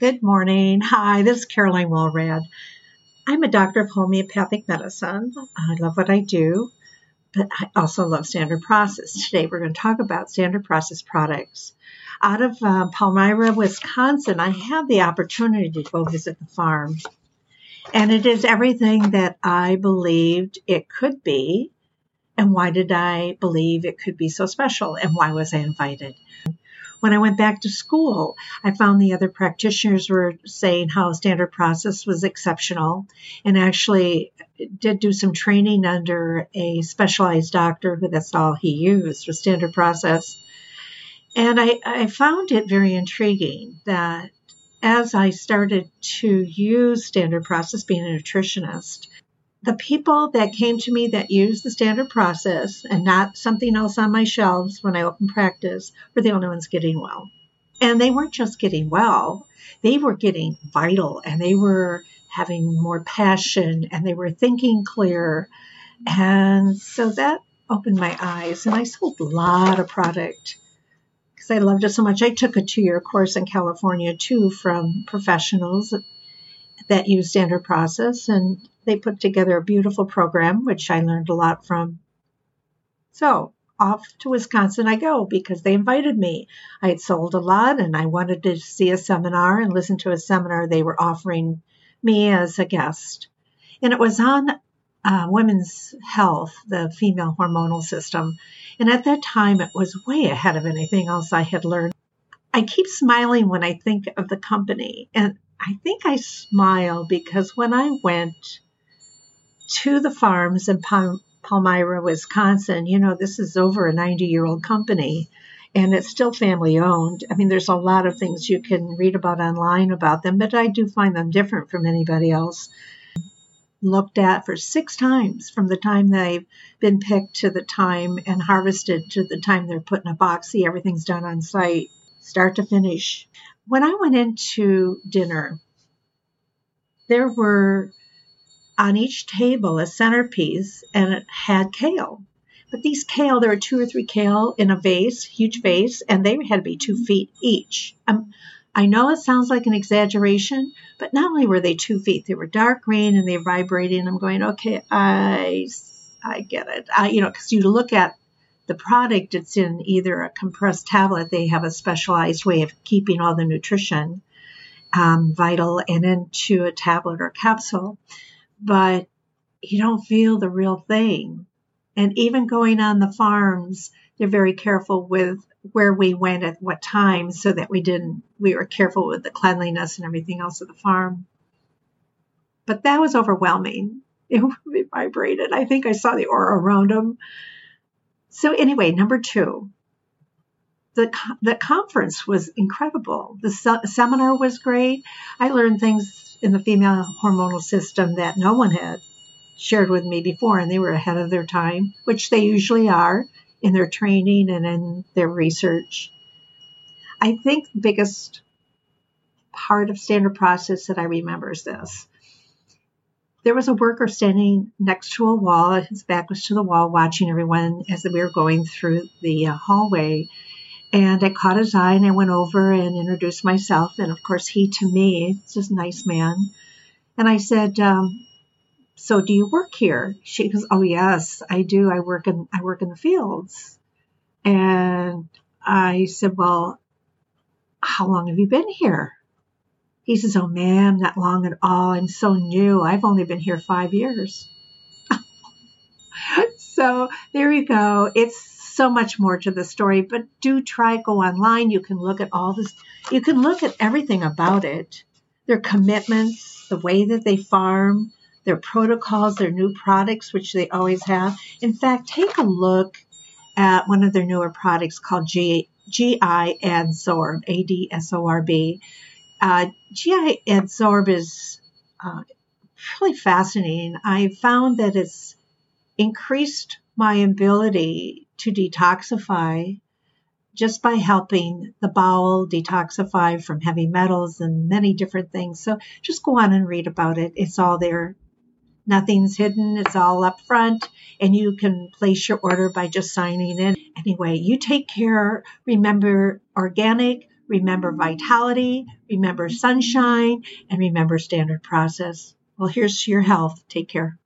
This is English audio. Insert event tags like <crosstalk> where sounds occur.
Good morning. Hi, this is Caroline Walrad. I'm a doctor of homeopathic medicine. I love what I do, but I also love standard process. Today we're going to talk about standard process products. Out of uh, Palmyra, Wisconsin, I had the opportunity to go visit the farm. And it is everything that I believed it could be. And why did I believe it could be so special? And why was I invited? When I went back to school, I found the other practitioners were saying how standard process was exceptional and actually did do some training under a specialized doctor who that's all he used was standard process. And I, I found it very intriguing that as I started to use standard process being a nutritionist, the people that came to me that used the standard process and not something else on my shelves when I opened practice were the only ones getting well. And they weren't just getting well, they were getting vital and they were having more passion and they were thinking clear. And so that opened my eyes. And I sold a lot of product because I loved it so much. I took a two year course in California too from professionals that use standard process and they put together a beautiful program, which I learned a lot from. So off to Wisconsin I go because they invited me. I had sold a lot and I wanted to see a seminar and listen to a seminar they were offering me as a guest. And it was on uh, women's health, the female hormonal system. And at that time, it was way ahead of anything else I had learned. I keep smiling when I think of the company. And I think I smile because when I went to the farms in Palmyra, Wisconsin. You know, this is over a 90 year old company and it's still family owned. I mean, there's a lot of things you can read about online about them, but I do find them different from anybody else. Looked at for six times from the time they've been picked to the time and harvested to the time they're put in a box. See, everything's done on site, start to finish. When I went into dinner, there were on each table a centerpiece and it had kale. But these kale, there were two or three kale in a vase, huge vase, and they had to be two feet each. Um, I know it sounds like an exaggeration, but not only were they two feet, they were dark green and they were vibrating. I'm going, okay, I, I get it. I, you know, because you look at the product, it's in either a compressed tablet. They have a specialized way of keeping all the nutrition um, vital and into a tablet or capsule but you don't feel the real thing. And even going on the farms, they're very careful with where we went at what time so that we didn't, we were careful with the cleanliness and everything else of the farm. But that was overwhelming. <laughs> It, vibrated. I think I saw the aura around them. So, anyway, number two, the, the conference was incredible. The se- seminar was great. I learned things in the female hormonal system that no one had shared with me before, and they were ahead of their time, which they usually are in their training and in their research. I think the biggest part of standard process that I remember is this. There was a worker standing next to a wall, his back was to the wall, watching everyone as we were going through the uh, hallway. And I caught his eye and I went over and introduced myself. And of course, he to me, is just a nice man. And I said, um, so do you work here? She goes, oh yes, I do. I work in, I work in the fields. And I said, well, how long have you been here? He says, oh ma'am, not long at all. I'm so new. I've only been here five years. <laughs> so there you go. It's so much more to the story, but do try go online. You can look at all this. You can look at everything about it. Their commitments, the way that they farm, their protocols, their new products, which they always have. In fact, take a look at one of their newer products called G, GI Adsorb, A D S O R B. Uh, GI Adsorb is uh, really fascinating. I found that it's increased my ability to detoxify just by helping the bowel detoxify from heavy metals and many different things. So just go on and read about it. It's all there. Nothing's hidden. It's all up front and you can place your order by just signing in. Anyway, you take care. Remember organic, remember vitality, remember sunshine, and remember standard process. Well, here's to your health. Take care.